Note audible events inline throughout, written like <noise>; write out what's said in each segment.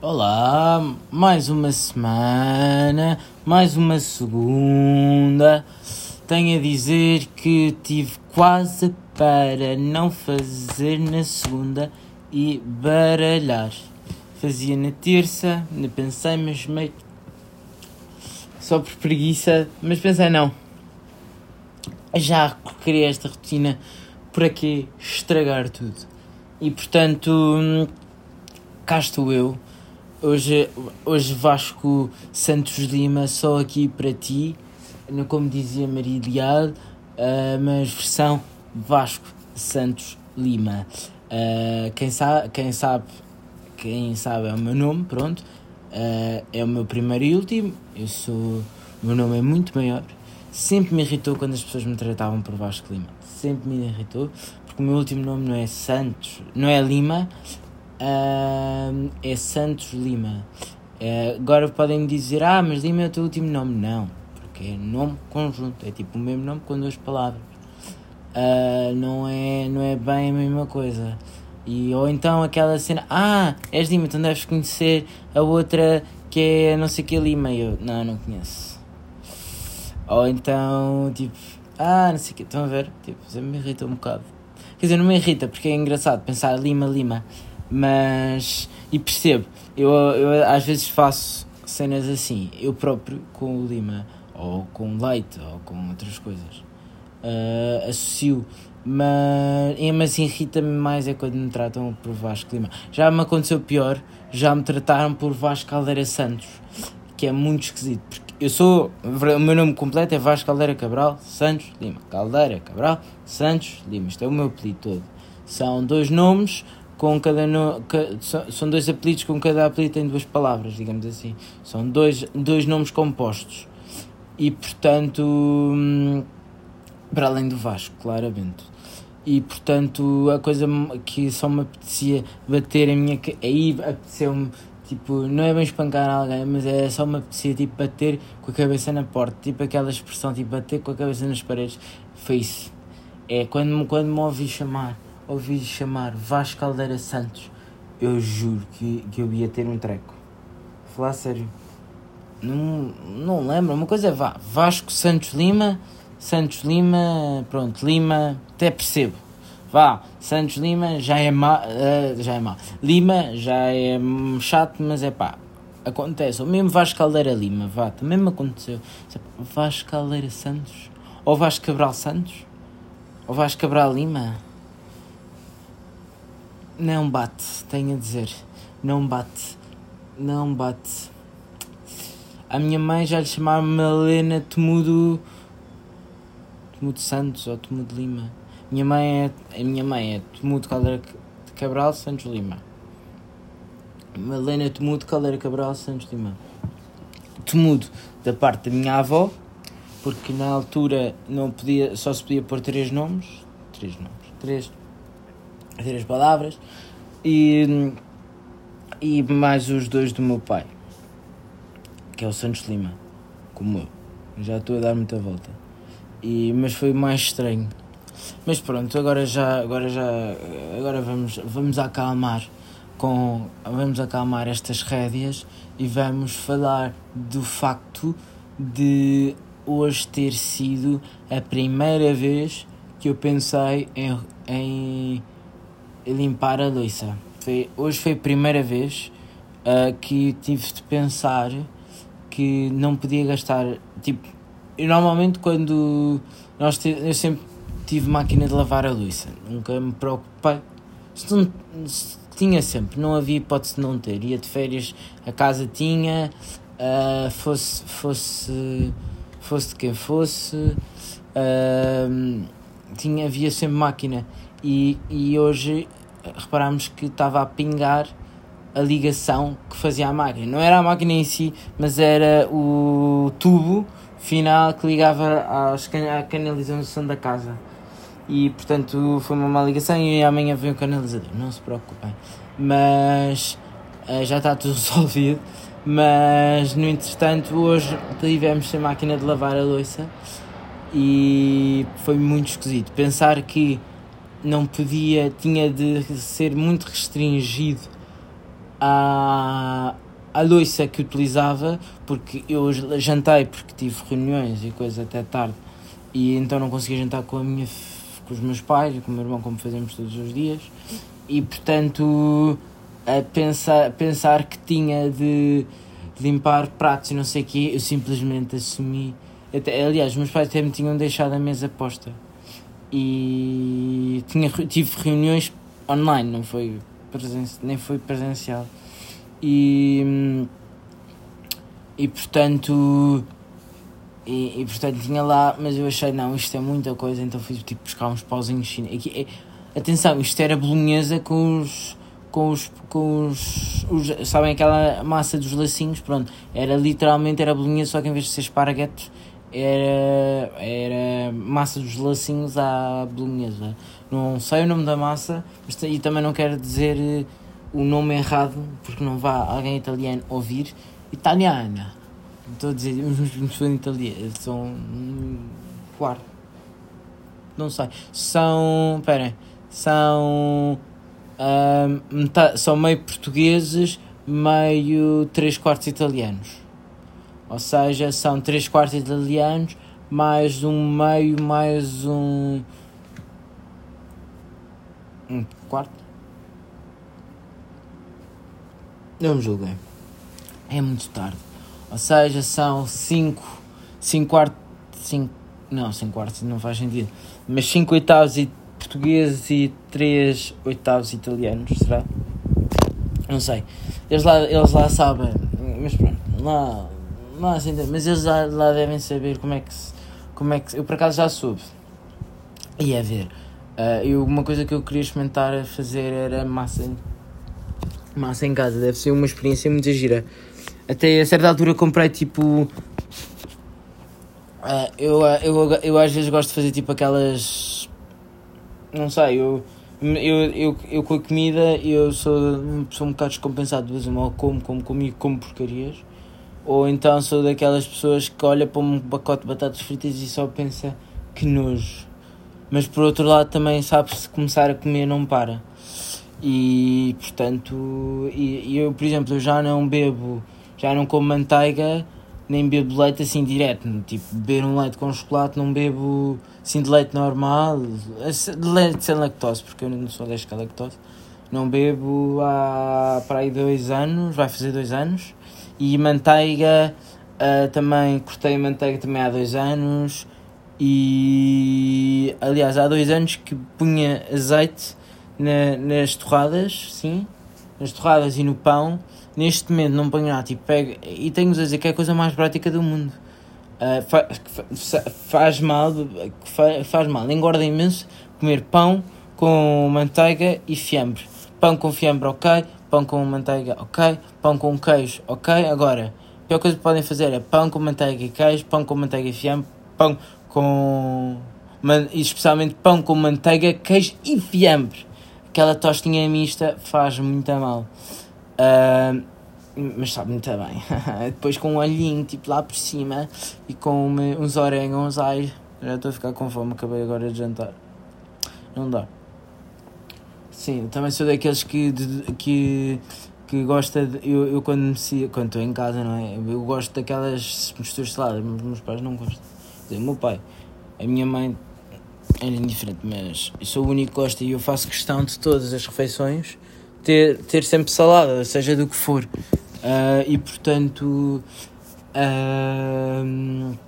Olá, mais uma semana, mais uma segunda. Tenho a dizer que tive quase para não fazer na segunda e baralhar. Fazia na terça, pensei, mas meio. só por preguiça, mas pensei não. Já criei esta rotina, para que estragar tudo? E portanto, hum, cá estou eu Hoje, hoje Vasco Santos Lima, só aqui para ti, como dizia Maria Leal, uh, mas versão Vasco Santos Lima. Uh, quem, sa quem sabe, quem sabe é o meu nome, pronto. Uh, é o meu primeiro e último. Eu sou. O meu nome é muito maior. Sempre me irritou quando as pessoas me tratavam por Vasco Lima. Sempre me irritou, porque o meu último nome não é Santos, não é Lima, é Santos Lima. Uh, agora podem dizer, ah, mas Lima é o teu último nome. Não, porque é nome conjunto, é tipo o mesmo nome com duas palavras. Uh, não, é, não é bem a mesma coisa. E, ou então aquela cena, ah, és Lima, então deves conhecer a outra que é não sei que Lima. E eu, não, não conheço. Ou então, tipo, ah, não sei o que, estão a ver? Tipo, me irrita um bocado. Quer dizer, não me irrita porque é engraçado pensar Lima, Lima. Mas. E percebo, eu, eu às vezes faço cenas assim, eu próprio com o Lima, ou com leite, ou com outras coisas. Uh, associo. Mas, mas irrita-me mais é quando me tratam por Vasco Lima. Já me aconteceu pior, já me trataram por Vasco Caldeira Santos, que é muito esquisito. Porque eu sou. O meu nome completo é Vasco Caldeira Cabral Santos Lima. Caldeira Cabral Santos Lima. Isto é o meu apelido todo. São dois nomes com cada no, são dois apelidos com cada apelido tem duas palavras, digamos assim. São dois, dois nomes compostos. E portanto, hum, para além do Vasco, claramente. E portanto, a coisa que só me apetecia bater a minha. Aí apeteceu-me, tipo, não é bem espancar alguém, mas é só me apetecia, tipo, bater com a cabeça na porta. Tipo aquela expressão, tipo, bater com a cabeça nas paredes. Foi isso. É quando, quando me ouvi chamar ouvi chamar Vasco Caldeira Santos, eu juro que, que eu ia ter um treco. Falar sério. Não, não lembro. Uma coisa é vá, Vasco Santos Lima, Santos Lima, pronto, Lima, até percebo. Vá, Santos Lima já é má, uh, já é má. Lima já é chato, mas é pá, acontece. O mesmo Vasco Caldeira Lima, vá, também me aconteceu. Vasco Caldeira Santos, ou Vasco Cabral Santos, ou Vasco Cabral Lima. Não bate, tenho a dizer. Não bate. Não bate. A minha mãe já lhe chamava Malena Temudo. Temudo Santos ou Temudo Lima. Minha mãe é. A minha mãe é Temudo Caldeira de Cabral Santos Lima. Malena Temudo Caldeira Cabral Santos Lima. Temudo da parte da minha avó, porque na altura não podia, só se podia pôr três nomes. Três nomes. Três dizer as palavras, e, e mais os dois do meu pai, que é o Santos Lima, como eu. Já estou a dar muita volta. E, mas foi mais estranho. Mas pronto, agora já, agora já, agora vamos, vamos acalmar com, vamos acalmar estas rédeas e vamos falar do facto de hoje ter sido a primeira vez que eu pensei em, em limpar a louça. Foi, hoje foi a primeira vez uh, que tive de pensar que não podia gastar. Tipo, normalmente quando nós te, eu sempre tive máquina de lavar a louça, nunca me preocupei. Se não, se tinha sempre, não havia hipótese de não ter. Ia de férias, a casa tinha, uh, fosse, fosse, fosse de quem fosse, uh, tinha, havia sempre máquina. E, e hoje reparámos que estava a pingar a ligação que fazia a máquina. Não era a máquina em si, mas era o tubo final que ligava às, à canalização da casa. E portanto foi uma má ligação e amanhã vem o canalizador. Não se preocupem. Mas uh, já está tudo <laughs> resolvido. Mas no entretanto, hoje tivemos sem máquina de lavar a louça e foi muito esquisito. Pensar que não podia, tinha de ser muito restringido à, a louça que utilizava, porque eu jantei porque tive reuniões e coisa até tarde, e então não conseguia jantar com, a minha, com os meus pais e com o meu irmão, como fazemos todos os dias, e portanto, a pensar, pensar que tinha de limpar pratos e não sei o quê, eu simplesmente assumi. Até, aliás, meus pais até me tinham deixado a mesa posta. E tinha, tive reuniões online, não foi nem foi presencial. E, e portanto. E, e, portanto tinha lá, mas eu achei, não, isto é muita coisa, então fui tipo buscar uns pauzinhos chineses. Aqui, é, atenção, isto era bolonhesa com os com os, com os, os, sabem aquela massa dos lacinhos, pronto, era literalmente era bolinha, só que em vez de ser esparguete era, era massa dos lacinhos à bolonhesa. Não sei o nome da massa, mas, e também não quero dizer eh, o nome errado, porque não vá alguém italiano ouvir. Italiana. Estou a dizer, <laughs> mas são italiano, são quarto. Não sei. São. Esperem. São um, metade, são meio portugueses, meio 3 quartos italianos. Ou seja, são 3 quartos italianos, mais um meio, mais um. Um quarto? Não me julguem. É muito tarde. Ou seja, são 5. 5 quartos. 5. Não, 5 quartos não faz sentido. Mas 5 oitavos e portugueses e 3 oitavos italianos, será? Não sei. Eles lá, eles lá sabem, mas pronto, lá, lá assim, mas eles lá, lá devem saber como é que se, como é que eu por acaso já soube. E é ver. Uh, uma coisa que eu queria experimentar a fazer era massa em, massa em casa, deve ser uma experiência muito gira. Até a certa altura comprei tipo. Uh, eu, eu, eu, eu às vezes gosto de fazer tipo aquelas não sei, eu, eu, eu, eu com a comida eu sou pessoa um bocado descompensada, de vez em quando como, como comigo, como porcarias. Ou então sou daquelas pessoas que olha para um pacote de batatas fritas e só pensa que nojo. Mas por outro lado também sabe-se começar a comer não para. E portanto, e, eu por exemplo, eu já não bebo, já não como manteiga nem bebo leite assim direto, tipo, beber um leite com chocolate, não bebo assim de leite normal, de leite sem lactose, porque eu não sou alérgico lactose. Não bebo há para aí dois anos, vai fazer dois anos. E manteiga, uh, também cortei manteiga também há dois anos. E aliás, há dois anos que punha azeite na, nas torradas, sim, nas torradas e no pão neste momento não ponho nada, tipo, pego, e tenho-vos a dizer que é a coisa mais prática do mundo. Uh, fa, fa, faz mal, fa, faz mal, engorda imenso comer pão com manteiga e fiambre. Pão com fiambre, ok. Pão com manteiga, ok. Pão com queijo, ok. Agora, a pior coisa que podem fazer é pão com manteiga e queijo, pão com manteiga e fiambre, pão com. e especialmente pão com manteiga, queijo e fiambre. Aquela tostinha mista faz muito mal. Uh, mas sabe muito bem. <laughs> Depois com um olhinho tipo lá por cima e com uns orégãos, ai, já estou a ficar com fome, acabei agora de jantar. Não dá. Sim, também sou daqueles que, que, que gosta de. Eu, eu quando estou em casa, não é? Eu gosto daquelas misturas saladas, mas meus pais não gostam. Quer dizer, o meu pai, a minha mãe era indiferente, mas eu sou o único que gosta e eu faço questão de todas as refeições ter, ter sempre salada, seja do que for. Uh, e portanto. Uh,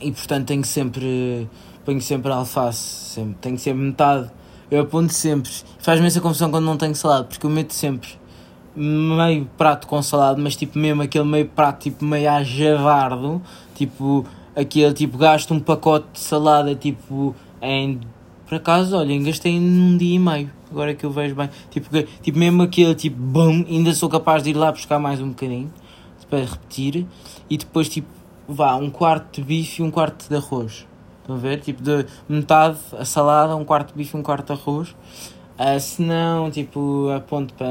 e portanto tenho sempre. Ponho sempre alface, sempre, tenho sempre metade. Eu aponto sempre. Faz-me essa confusão quando não tenho salada, porque eu meto sempre meio prato com salada, mas tipo mesmo aquele meio prato tipo meio a javardo, tipo aquele tipo gasto um pacote de salada tipo em por acaso, olhem, gastei num dia e meio agora que eu vejo bem. Tipo, tipo mesmo aquele tipo, bum, ainda sou capaz de ir lá buscar mais um bocadinho para repetir. E depois, tipo, vá, um quarto de bife e um quarto de arroz. Estão a ver? Tipo, de metade a salada, um quarto de bife um quarto de arroz. Uh, se não, tipo, aponto para.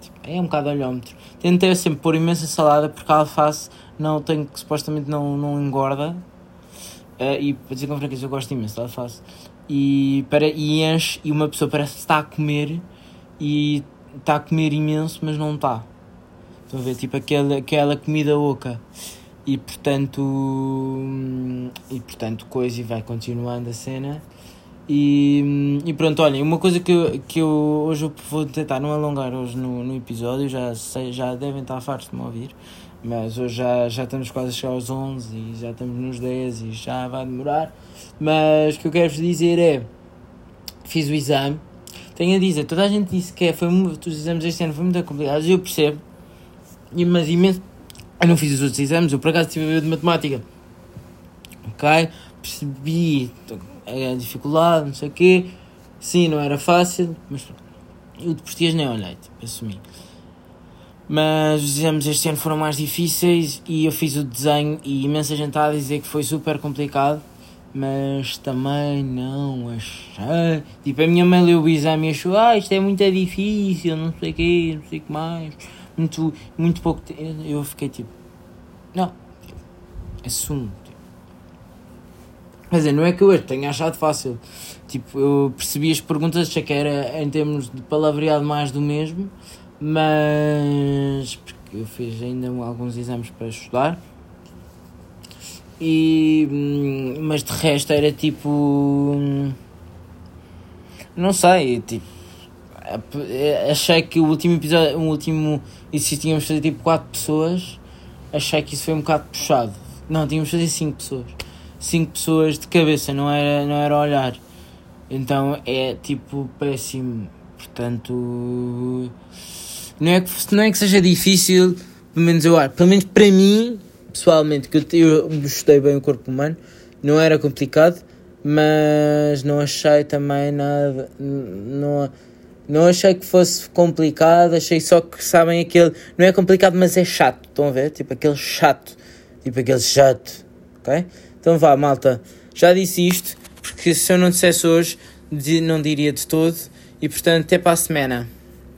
Tipo, é um bocado olhómetro. Tentei sempre pôr imensa salada porque a alface não tenho, que supostamente não, não engorda. Uh, e para dizer com franqueza, eu gosto imenso da alface e, para, e enche e uma pessoa parece que está a comer e está a comer imenso, mas não está. Estão a ver? Tipo aquela, aquela comida oca. E portanto. hum, E portanto, coisa e vai continuando a cena. E, e pronto, olhem, uma coisa que eu, que eu hoje eu vou tentar não alongar hoje no, no episódio, já, sei, já devem estar fartos de me ouvir, mas hoje já, já estamos quase a chegar aos 11 e já estamos nos 10 e já vai demorar. Mas o que eu quero vos dizer é: fiz o exame, tenho a dizer, toda a gente disse que é, foi, os exames este ano foram muito complicados, eu percebo, mas imenso. Eu não fiz os outros exames, eu por acaso estive a ver de matemática, ok? Percebi a dificuldade, não sei o quê. Sim, não era fácil, mas eu de português nem olhei, tipo, assumi. Mas os exames este ano foram mais difíceis e eu fiz o desenho e imensa gente está a dizer que foi super complicado, mas também não achei. Tipo, a minha mãe leu o exame e achou, ah, isto é muito difícil, não sei o quê, não sei o que mais. Muito, muito pouco tempo. Eu fiquei tipo, não, assumo. Tipo. Quer dizer, não é que eu tenha achado fácil. Tipo, eu percebi as perguntas, achei que era em termos de palavreado mais do mesmo, mas porque eu fiz ainda alguns exames para estudar. E, hum, mas de resto era tipo. hum, Não sei, tipo. Ap- Achei que o último episódio, o último. E se tínhamos de fazer tipo 4 pessoas, achei que isso foi um bocado puxado. Não, tínhamos de fazer 5 pessoas. 5 pessoas de cabeça, não era, não era olhar. Então é tipo péssimo. Portanto. Não é, que, não é que seja difícil, pelo menos eu acho. Pelo menos para mim, pessoalmente, que eu, eu bem o corpo humano, não era complicado, mas não achei também nada. Não, não achei que fosse complicado, achei só que sabem aquele. Não é complicado, mas é chato. Estão a ver? Tipo aquele chato. Tipo aquele chato. Ok? Então vá, malta. Já disse isto, porque se eu não dissesse hoje, não diria de todo. E portanto, até para a semana.